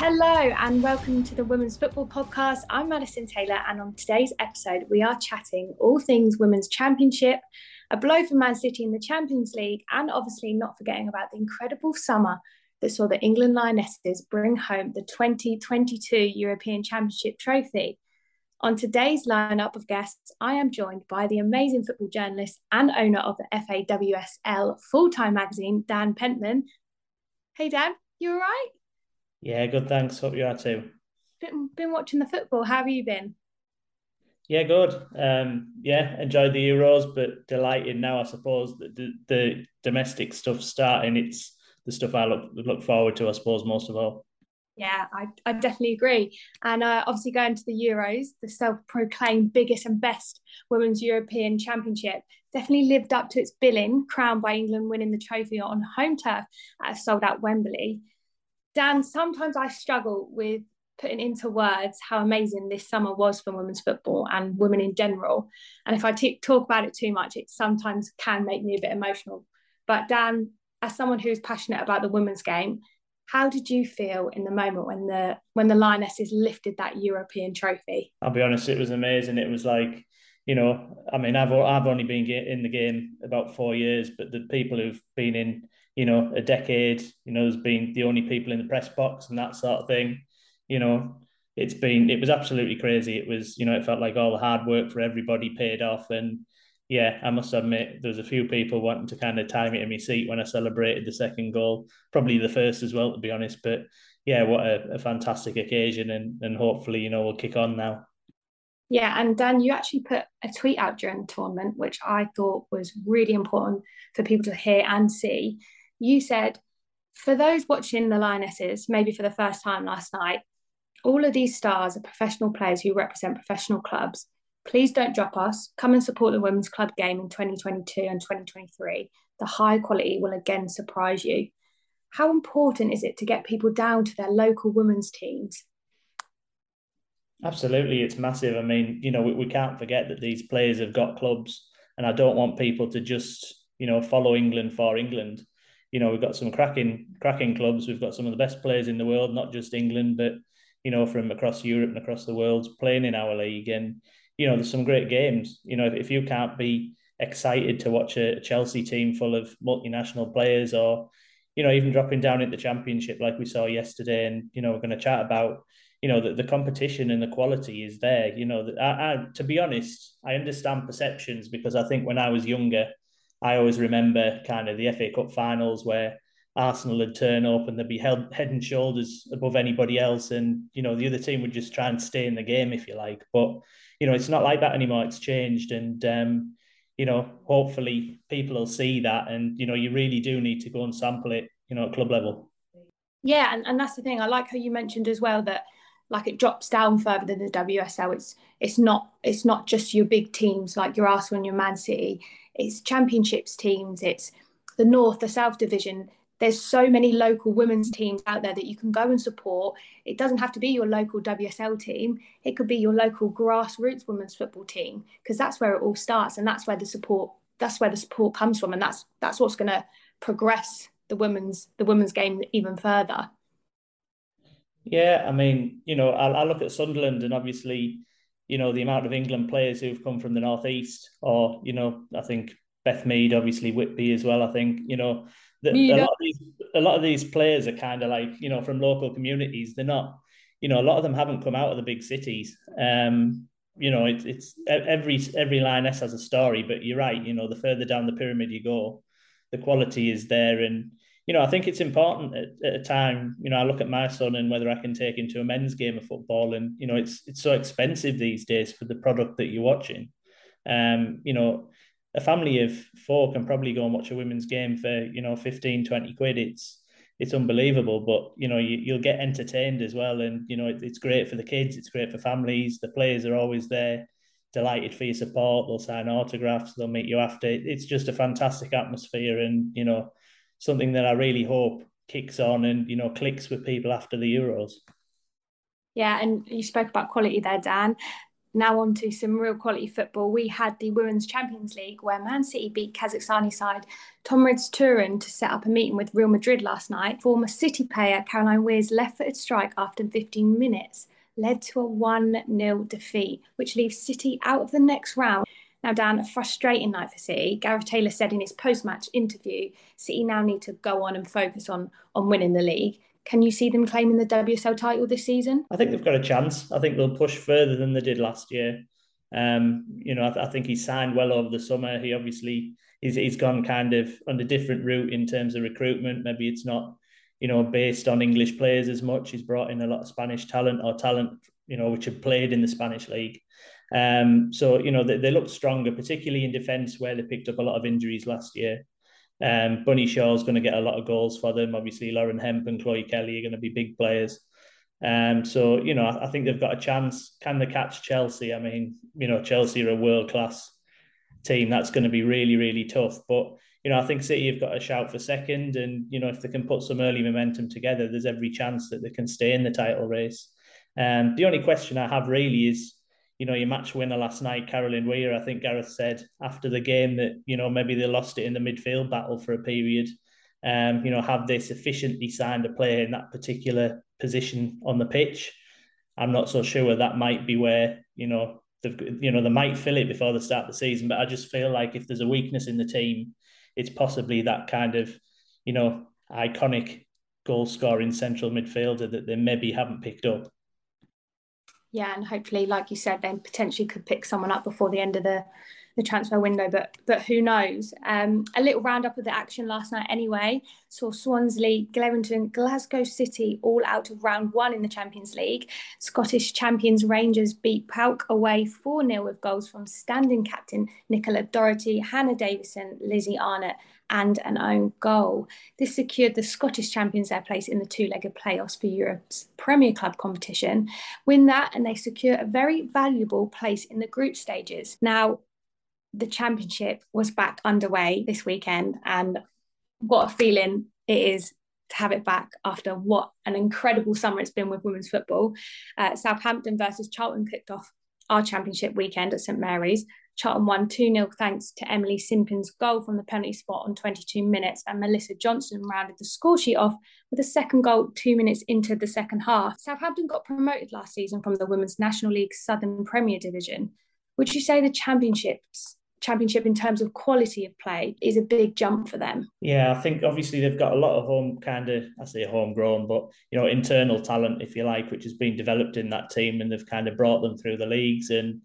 Hello and welcome to the Women's Football Podcast. I'm Maddison Taylor, and on today's episode, we are chatting all things Women's Championship, a blow for Man City in the Champions League, and obviously not forgetting about the incredible summer that saw the England Lionesses bring home the 2022 European Championship trophy. On today's lineup of guests, I am joined by the amazing football journalist and owner of the FAWSL full time magazine, Dan Pentland. Hey, Dan, you all right? Yeah, good. Thanks. Hope you are too. Been, been watching the football. How have you been? Yeah, good. Um, yeah, enjoyed the Euros, but delighted now. I suppose that the, the domestic stuff starting. It's the stuff I look look forward to. I suppose most of all. Yeah, I, I definitely agree. And uh, obviously going to the Euros, the self-proclaimed biggest and best women's European Championship, definitely lived up to its billing, crowned by England winning the trophy on home turf at a sold-out Wembley. Dan, sometimes I struggle with putting into words how amazing this summer was for women's football and women in general. And if I t- talk about it too much, it sometimes can make me a bit emotional. But Dan, as someone who's passionate about the women's game, how did you feel in the moment when the when the Lionesses lifted that European trophy? I'll be honest, it was amazing. It was like, you know, I mean, I've I've only been in the game about four years, but the people who've been in you know, a decade, you know, there's been the only people in the press box and that sort of thing. You know, it's been it was absolutely crazy. It was, you know, it felt like all the hard work for everybody paid off. And yeah, I must admit there was a few people wanting to kind of tie me to my seat when I celebrated the second goal. Probably the first as well, to be honest. But yeah, what a, a fantastic occasion and and hopefully, you know, we'll kick on now. Yeah, and Dan, you actually put a tweet out during the tournament, which I thought was really important for people to hear and see you said, for those watching the Lionesses, maybe for the first time last night, all of these stars are professional players who represent professional clubs. Please don't drop us. Come and support the women's club game in 2022 and 2023. The high quality will again surprise you. How important is it to get people down to their local women's teams? Absolutely, it's massive. I mean, you know, we, we can't forget that these players have got clubs, and I don't want people to just, you know, follow England for England you know, we've got some cracking cracking clubs. We've got some of the best players in the world, not just England, but you know, from across Europe and across the world playing in our league. And you know, there's some great games. You know, if, if you can't be excited to watch a Chelsea team full of multinational players, or you know, even dropping down into the championship like we saw yesterday, and you know, we're going to chat about you know the, the competition and the quality is there. You know, I, I to be honest, I understand perceptions because I think when I was younger I always remember kind of the FA Cup finals where Arsenal would turn up and they'd be held head and shoulders above anybody else, and you know the other team would just try and stay in the game if you like. But you know it's not like that anymore. It's changed, and um, you know hopefully people will see that, and you know you really do need to go and sample it, you know, at club level. Yeah, and, and that's the thing. I like how you mentioned as well that like it drops down further than the WSL. It's it's not it's not just your big teams like your Arsenal and your Man City it's championships teams, it's the North, the South Division. There's so many local women's teams out there that you can go and support. It doesn't have to be your local WSL team. It could be your local grassroots women's football team because that's where it all starts and that's where the support that's where the support comes from and that's that's what's going to progress the women's the women's game even further. Yeah, I mean, you know, I, I look at Sunderland and obviously you know, the amount of England players who've come from the northeast, or you know, I think Beth Mead, obviously Whitby as well. I think you know, the, a lot of these a lot of these players are kind of like you know from local communities. They're not, you know, a lot of them haven't come out of the big cities. Um, you know, it's it's every every lioness has a story, but you're right. You know, the further down the pyramid you go, the quality is there, and you know, I think it's important at, at, a time. You know, I look at my son and whether I can take him to a men's game of football, and you know, it's it's so expensive these days for the product that you're watching. Um, you know, a family of four can probably go and watch a women's game for you know 15, 20 quid. It's it's unbelievable, but you know, you, you'll get entertained as well, and you know, it, it's great for the kids. It's great for families. The players are always there, delighted for your support. They'll sign autographs. They'll meet you after. It's just a fantastic atmosphere, and you know something that I really hope kicks on and you know clicks with people after the Euros. Yeah, and you spoke about quality there, Dan. Now on to some real quality football. We had the Women's Champions League where Man City beat Kazakhstani side Tomiris-Turan to set up a meeting with Real Madrid last night. Former City player Caroline Weir's left-footed strike after 15 minutes led to a 1-0 defeat, which leaves City out of the next round. Now, Dan, a frustrating night for City. Gareth Taylor said in his post-match interview, City now need to go on and focus on on winning the league. Can you see them claiming the WSL title this season? I think they've got a chance. I think they'll push further than they did last year. Um, you know, I, th- I, think he signed well over the summer. He obviously he's, he's gone kind of on a different route in terms of recruitment. Maybe it's not, you know, based on English players as much. He's brought in a lot of Spanish talent or talent, you know, which have played in the Spanish league. Um, so you know they, they look stronger, particularly in defence where they picked up a lot of injuries last year. Um, Bunny Shaw's going to get a lot of goals for them. Obviously, Lauren Hemp and Chloe Kelly are going to be big players. Um, so you know, I, I think they've got a chance. Can they catch Chelsea? I mean, you know, Chelsea are a world class team. That's going to be really, really tough. But you know, I think City have got a shout for second, and you know, if they can put some early momentum together, there's every chance that they can stay in the title race. Um, the only question I have really is you know, your match winner last night, Caroline Weir, I think Gareth said after the game that, you know, maybe they lost it in the midfield battle for a period. Um, you know, have they sufficiently signed a player in that particular position on the pitch? I'm not so sure that might be where, you know, you know, they might fill it before the start of the season. But I just feel like if there's a weakness in the team, it's possibly that kind of, you know, iconic goal scoring central midfielder that they maybe haven't picked up yeah, and hopefully, like you said, then potentially could pick someone up before the end of the the transfer window, but but who knows? Um, a little roundup of the action last night anyway. Saw Swansea, Glentoran, Glasgow City all out of round one in the Champions League. Scottish champions Rangers beat PAOK away 4 0 with goals from standing captain Nicola Docherty, Hannah Davison, Lizzie Arnot, and an own goal. This secured the Scottish champions their place in the two legged playoffs for Europe's Premier Club competition. Win that, and they secure a very valuable place in the group stages. Now, the championship was back underway this weekend, and what a feeling it is to have it back after what an incredible summer it's been with women's football. Uh, Southampton versus Charlton kicked off our championship weekend at St Mary's. Charlton won 2 0 thanks to Emily Simpkins' goal from the penalty spot on 22 minutes, and Melissa Johnson rounded the score sheet off with a second goal two minutes into the second half. Southampton got promoted last season from the Women's National League Southern Premier Division. Would you say the championships championship in terms of quality of play is a big jump for them. Yeah, I think obviously they've got a lot of home kind of I say homegrown, but you know internal talent if you like, which has been developed in that team, and they've kind of brought them through the leagues. And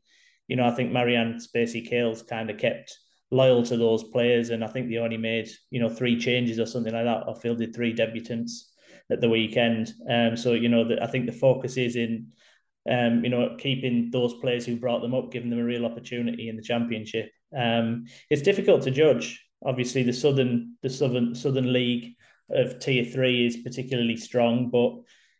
you know I think Marianne Spacey Cale's kind of kept loyal to those players, and I think they only made you know three changes or something like that, or fielded three debutants at the weekend. Um, so you know that I think the focus is in um, you know, keeping those players who brought them up, giving them a real opportunity in the championship. Um, it's difficult to judge. Obviously, the southern the southern southern league of tier three is particularly strong, but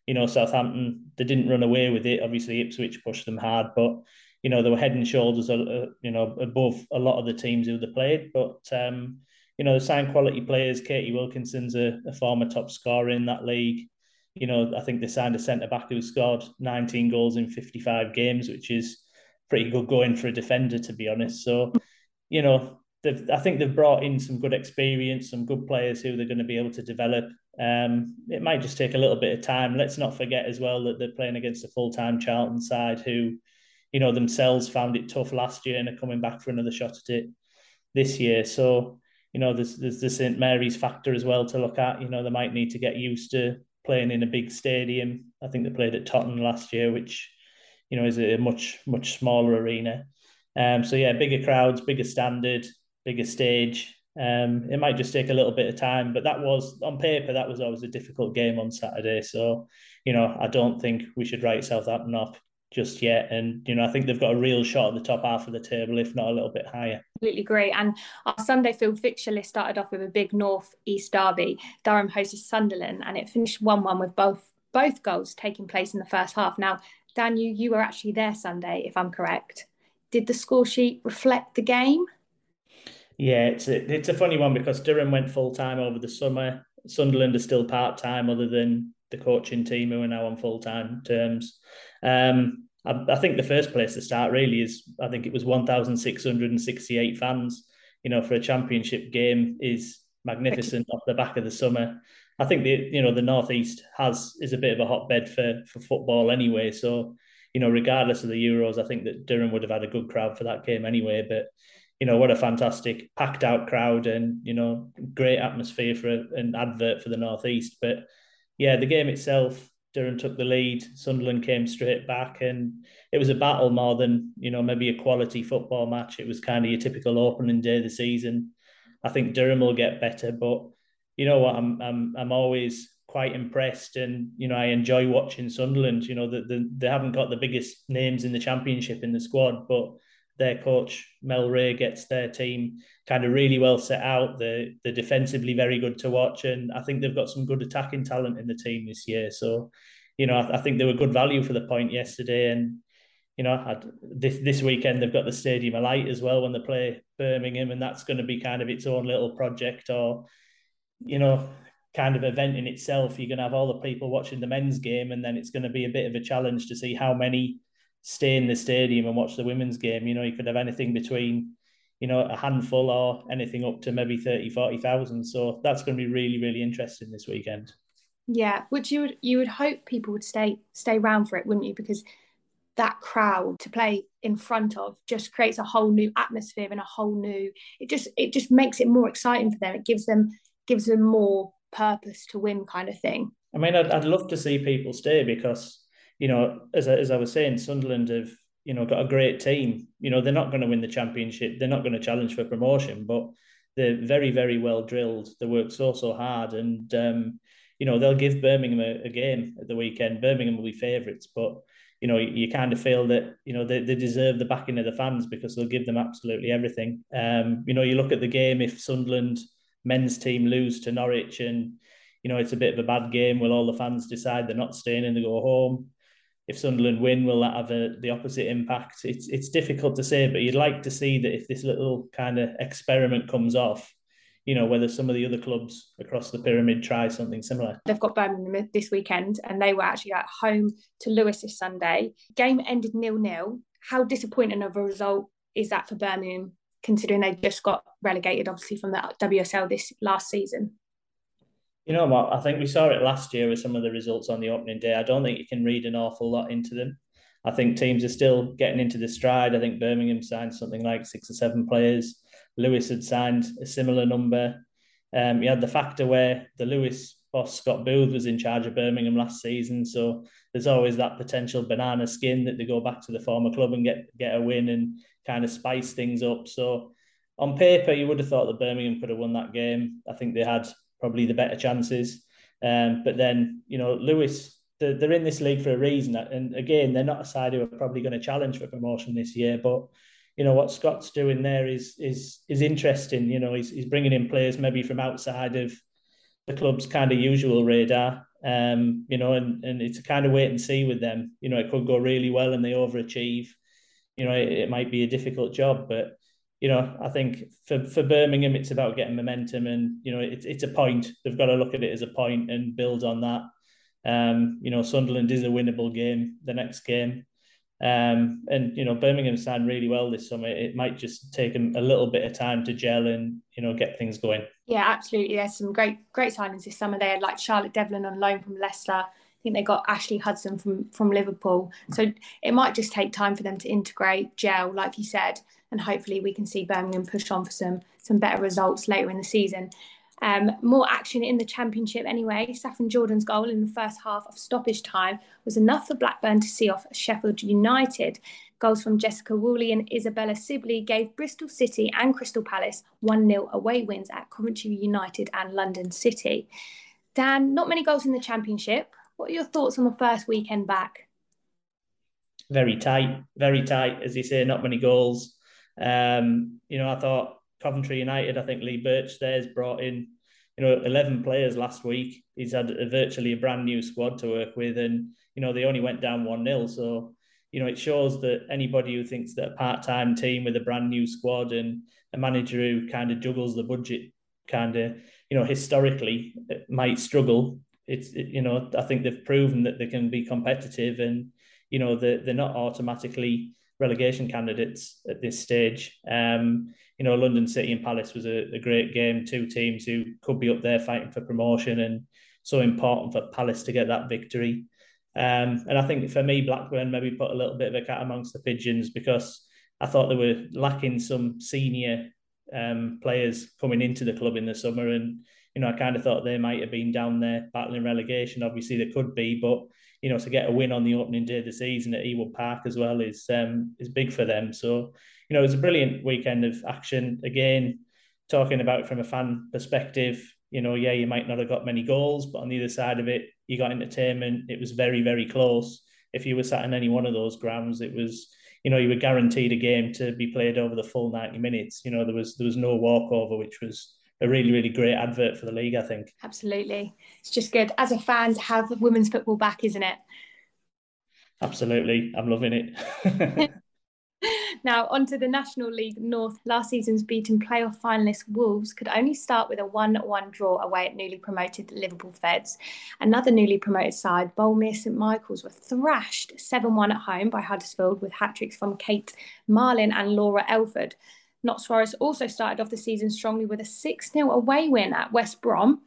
you know Southampton they didn't run away with it. Obviously, Ipswich pushed them hard, but you know they were head and shoulders, uh, you know, above a lot of the teams who they played. But um, you know, they signed quality players. Katie Wilkinson's a, a former top scorer in that league. You know, I think they signed a centre back who scored 19 goals in 55 games, which is pretty good going for a defender, to be honest. So you know, I think they've brought in some good experience, some good players who they're going to be able to develop. Um, it might just take a little bit of time. Let's not forget as well that they're playing against a full time Charlton side who, you know, themselves found it tough last year and are coming back for another shot at it this year. So, you know, there's there's the St Mary's factor as well to look at. You know, they might need to get used to playing in a big stadium. I think they played at Tottenham last year, which, you know, is a much much smaller arena. Um, so yeah, bigger crowds, bigger standard, bigger stage. Um, it might just take a little bit of time, but that was on paper that was always a difficult game on Saturday. So you know, I don't think we should write Southampton off just yet. And you know, I think they've got a real shot at the top half of the table, if not a little bit higher. Absolutely agree. And our Sunday field fixture list started off with a big North East derby. Durham hosted Sunderland, and it finished one-one with both both goals taking place in the first half. Now, Dan, you you were actually there Sunday, if I'm correct did the score sheet reflect the game? Yeah, it's a, it's a funny one because Durham went full time over the summer. Sunderland are still part time, other than the coaching team who are now on full time terms. Um, I, I think the first place to start really is I think it was 1,668 fans. You know, for a championship game is magnificent off the back of the summer. I think the you know the northeast has is a bit of a hotbed for for football anyway. So you know, regardless of the Euros, I think that Durham would have had a good crowd for that game anyway. But you know, what a fantastic packed out crowd and you know, great atmosphere for a, an advert for the northeast. But yeah, the game itself, Durham took the lead. Sunderland came straight back, and it was a battle more than you know maybe a quality football match. It was kind of your typical opening day of the season. I think Durham will get better, but you know what? I'm I'm I'm always quite impressed, and you know I enjoy watching Sunderland. You know that the, they haven't got the biggest names in the championship in the squad, but their coach Mel Reay gets their team kind of really well set out. They're, they're defensively very good to watch, and I think they've got some good attacking talent in the team this year. So, you know, I, I think they were good value for the point yesterday, and you know, I'd, this this weekend they've got the Stadium of Light as well when they play Birmingham, and that's going to be kind of its own little project or, you know, kind of event in itself. You're going to have all the people watching the men's game, and then it's going to be a bit of a challenge to see how many stay in the stadium and watch the women's game. You know, you could have anything between, you know, a handful or anything up to maybe 30, 40,000. So that's going to be really, really interesting this weekend. Yeah, which you would you would hope people would stay stay around for it, wouldn't you? Because that crowd to play in front of just creates a whole new atmosphere and a whole new it just it just makes it more exciting for them it gives them gives them more purpose to win kind of thing i mean i'd, I'd love to see people stay because you know as, I, as i was saying sunderland have you know got a great team you know they're not going to win the championship they're not going to challenge for promotion but they're very very well drilled they work so so hard and um you know they'll give birmingham a, a game at the weekend birmingham will be favourites but you know, you kind of feel that, you know, they, they deserve the backing of the fans because they'll give them absolutely everything. Um, you know, you look at the game, if Sunderland men's team lose to Norwich and, you know, it's a bit of a bad game, will all the fans decide they're not staying and they go home? If Sunderland win, will that have a, the opposite impact? It's it's difficult to say, but you'd like to see that if this little kind of experiment comes off, you know, whether some of the other clubs across the pyramid try something similar. They've got Birmingham this weekend and they were actually at home to Lewes this Sunday. Game ended nil nil. How disappointing of a result is that for Birmingham, considering they just got relegated, obviously, from the WSL this last season? You know? I think we saw it last year with some of the results on the opening day. I don't think you can read an awful lot into them. I think teams are still getting into the stride. I think Birmingham signed something like six or seven players. Lewes had signed a similar number. Um, you had the factor where the Lewes boss Scott Booth was in charge of Birmingham last season, so there's always that potential banana skin that they go back to the former club and get get a win and kind of spice things up. So on paper, you would have thought that Birmingham could have won that game. I think they had probably the better chances. Um, but then, you know, Lewes, they're, they're in this league for a reason. And again, they're not a side who are probably going to challenge for promotion this year. But you know what Scott's doing there is is is interesting. You know, he's he's bringing in players maybe from outside of the club's kind of usual radar. Um, you know, and and it's a kind of wait and see with them. You know, it could go really well and they overachieve. You know, it, it might be a difficult job, but you know, I think for, for Birmingham, it's about getting momentum, and you know, it's it's a point. They've got to look at it as a point and build on that. Um, you know, Sunderland is a winnable game. The next game, um, and you know, Birmingham signed really well this summer. It might just take them a little bit of time to gel and you know get things going. Yeah, absolutely. There's some great great signings this summer. They had like Charlotte Devlin on loan from Leicester. I think they got Ashley Hodson from from Liverpool. So it might just take time for them to integrate, gel, like you said, and hopefully we can see Birmingham push on for some some better results later in the season. Um, more action in the championship anyway. Saffron Jordan's goal in the first half of stoppage time was enough for Blackburn to see off Sheffield United. Goals from Jessica Woolley and Isabella Sibley gave Bristol City and Crystal Palace 1 0 away wins at Coventry United and London City. Dan, not many goals in the championship. What are your thoughts on the first weekend back? Very tight, very tight. As you say, not many goals. Um, you know, I thought Coventry United, I think Lee Birch there's brought in, you know, 11 players last week. He's had a, virtually a brand new squad to work with, and, you know, they only went down 1 0. So, you know, it shows that anybody who thinks that a part time team with a brand new squad and a manager who kind of juggles the budget, kind of, you know, historically might struggle. It's, it, you know, I think they've proven that they can be competitive and, you know they're, they're not automatically relegation candidates at this stage. Um, you know, London City and Palace was a, a, great game. Two teams who could be up there fighting for promotion, and so important for Palace to get that victory. Um, and I think for me, Blackburn maybe put a little bit of a cat amongst the pigeons because I thought they were lacking some senior um, players coming into the club in the summer, and you know I kind of thought they might have been down there battling relegation. Obviously, they could be, but you know to get a win on the opening day of the season at Ewood Park as well is um, is big for them. So you know it was a brilliant weekend of action. Again, talking about from a fan perspective, you know, yeah, you might not have got many goals, but on the other side of it, you got entertainment. It was very, very close. If you were sat in any one of those grounds, it was you know, you were guaranteed a game to be played over the full 90 minutes. You know, there was there was no walkover, which was a really, really great advert for the league, I think. Absolutely. It's just good as a fan to have women's football back, isn't it? Absolutely. I'm loving it. Now, onto the National League North. Last season's beaten playoff finalists Wolves could only start with a 1 1 draw away at newly promoted Liverpool Feds. Another newly promoted side, Boldmere St Michael's, were thrashed 7 1 at home by Huddersfield with hat tricks from Kate Marlin and Laura Elford. Notts Forest also started off the season strongly with a 6 0 away win at West Brom.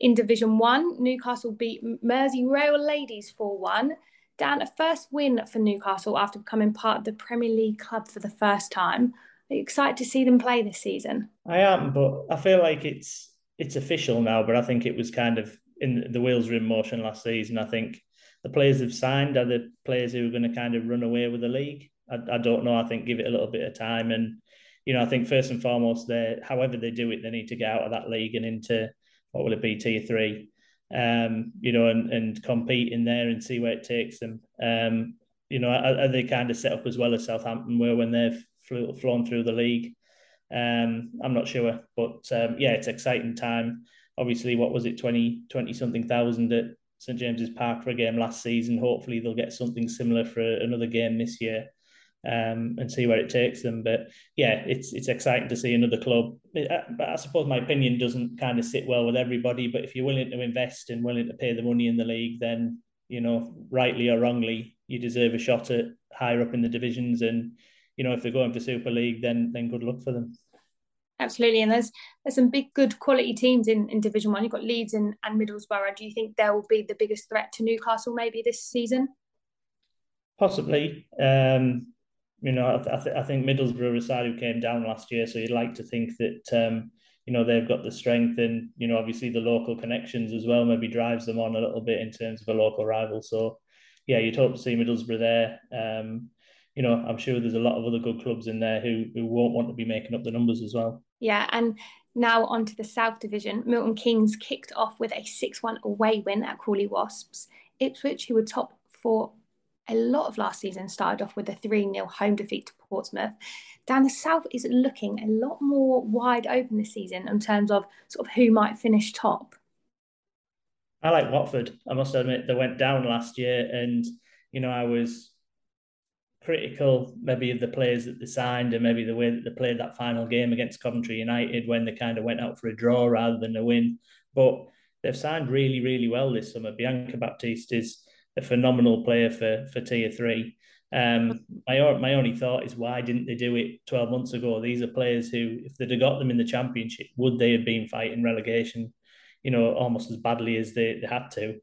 In Division 1, Newcastle beat Merseyrail Ladies 4 1. Dan, a first win for Newcastle after becoming part of the Premier League club for the first time. Are you excited to see them play this season? I am, but I feel like it's it's official now. But I think it was kind of in the wheels were in motion last season. I think the players have signed are the players who are going to kind of run away with the league. I, I don't know. I think give it a little bit of time, and you know, I think first and foremost, they however they do it, they need to get out of that league and into what will it be tier three um, you know, and, and compete in there and see where it takes them. Um, you know, are, are, they kind of set up as well as Southampton were when they've flew, flown through the league? Um, I'm not sure, but um, yeah, it's exciting time. Obviously, what was it, 20, 20 something thousand at St James's Park for a game last season. Hopefully, they'll get something similar for another game this year um, and see where it takes them. But yeah, it's it's exciting to see another club. But I suppose my opinion doesn't kind of sit well with everybody. But if you're willing to invest and willing to pay the money in the league, then you know, rightly or wrongly, you deserve a shot at higher up in the divisions. And you know, if they're going for Super League, then then good luck for them. Absolutely, and there's there's some big, good quality teams in, in Division One. You've got Leeds and, and Middlesbrough. Do you think they will be the biggest threat to Newcastle maybe this season? Possibly. Um, you know, I, th- I think Middlesbrough a side who came down last year, so you'd like to think that um, you know they've got the strength and you know obviously the local connections as well maybe drives them on a little bit in terms of a local rival. So yeah, you'd hope to see Middlesbrough there. Um, you know, I'm sure there's a lot of other good clubs in there who who won't want to be making up the numbers as well. Yeah, and now onto the South Division. Milton Keynes kicked off with a 6-1 away win at Crawley Wasps. Ipswich, who were top four a lot of last season started off with a 3 0 home defeat to Portsmouth. Down the south is looking a lot more wide open this season in terms of sort of who might finish top. I like Watford. I must admit they went down last year, and you know I was critical maybe of the players that they signed and maybe the way that they played that final game against Coventry United when they kind of went out for a draw rather than a win. But they've signed really, really well this summer. Bianca Baptiste is a phenomenal player for for tier three. Um, my my only thought is why didn't they do it twelve months ago? These are players who, if they'd have got them in the championship, would they have been fighting relegation? You know, almost as badly as they, they had to.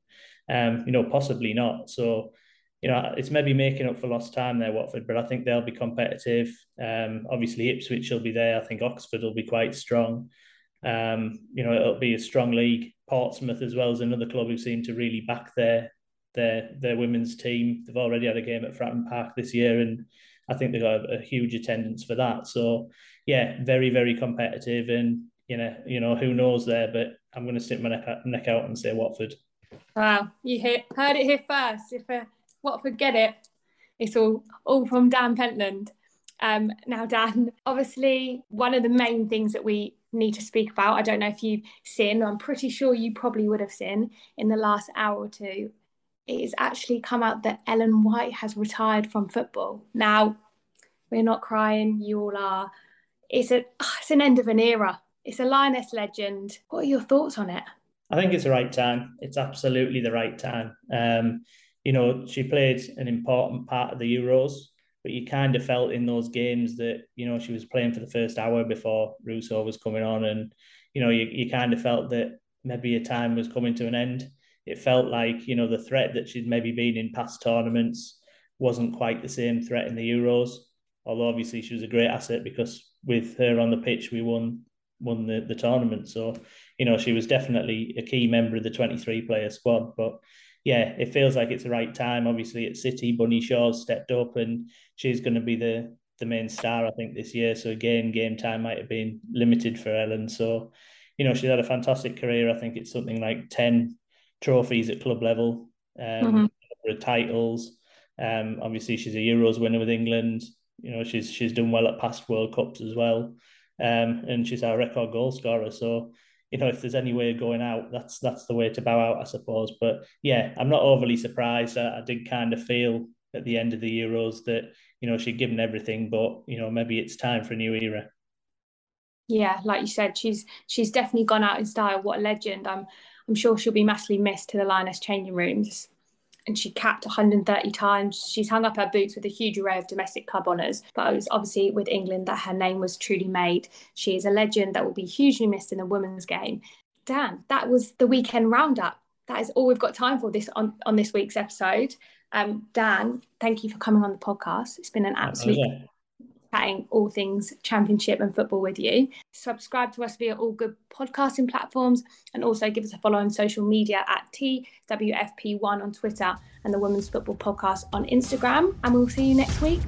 Um, you know, possibly not. So, you know, it's maybe making up for lost time there, Watford, but I think they'll be competitive. Um, obviously, Ipswich will be there. I think Oxford will be quite strong. Um, you know, it'll be a strong league. Portsmouth as well as another club who seem to really back their their their women's team. They've already had a game at Fratton Park this year, and I think they've got a, a huge attendance for that. So yeah, very very competitive, and you know you know who knows there, but I'm going to stick my neck out, neck out and say Watford. Wow, you heard, heard it here first. If uh, Watford get it, it's all all from Dan Pentland. Um, now, Dan, obviously, one of the main things that we need to speak about, I don't know if you've seen, I'm pretty sure you probably would have seen in the last hour or two, it's actually come out that Ellen White has retired from football. Now, we're not crying, you all are. It's a it's an end of an era. It's a Lioness legend. What are your thoughts on it? I think it's the right time. It's absolutely the right time. Um, you know, she played an important part of the Euros, but you kind of felt in those games that, you know, she was playing for the first hour before Russo was coming on. And, you know, you, you kind of felt that maybe a time was coming to an end. It felt like, you know, the threat that she'd maybe been in past tournaments wasn't quite the same threat in the Euros. Although obviously she was a great asset because with her on the pitch, we won won the, the tournament. So, you know, she was definitely a key member of the 23 player squad. But yeah, it feels like it's the right time. Obviously, at City, Bunny Shaw's stepped up and she's going to be the the main star, I think, this year. So again, game time might have been limited for Ellen. So, you know, she's had a fantastic career. I think it's something like 10 trophies at club level, um, mm-hmm. titles. Um, obviously, she's a Euros winner with England. You know, she's she's done well at past World Cups as well, um, and she's our record goal scorer. So, you know, if there's any way of going out, that's that's the way to bow out, I suppose. But yeah, I'm not overly surprised. I, I did kind of feel at the end of the Euros that you know she'd given everything, but you know maybe it's time for a new era. Yeah, like you said, she's she's definitely gone out in style. What a legend! I'm I'm sure she'll be massively missed to the Lioness changing rooms and she capped 130 times. She's hung up her boots with a huge array of domestic club honours, but it was obviously with England that her name was truly made. She is a legend that will be hugely missed in the women's game. Dan, that was the weekend roundup. That is all we've got time for this on, on this week's episode. Um, Dan, thank you for coming on the podcast. It's been an absolute chatting all things championship and football with you. Subscribe to us via all good podcasting platforms and also give us a follow on social media at TWFP1 on Twitter and the Women's Football Podcast on Instagram. And we'll see you next week.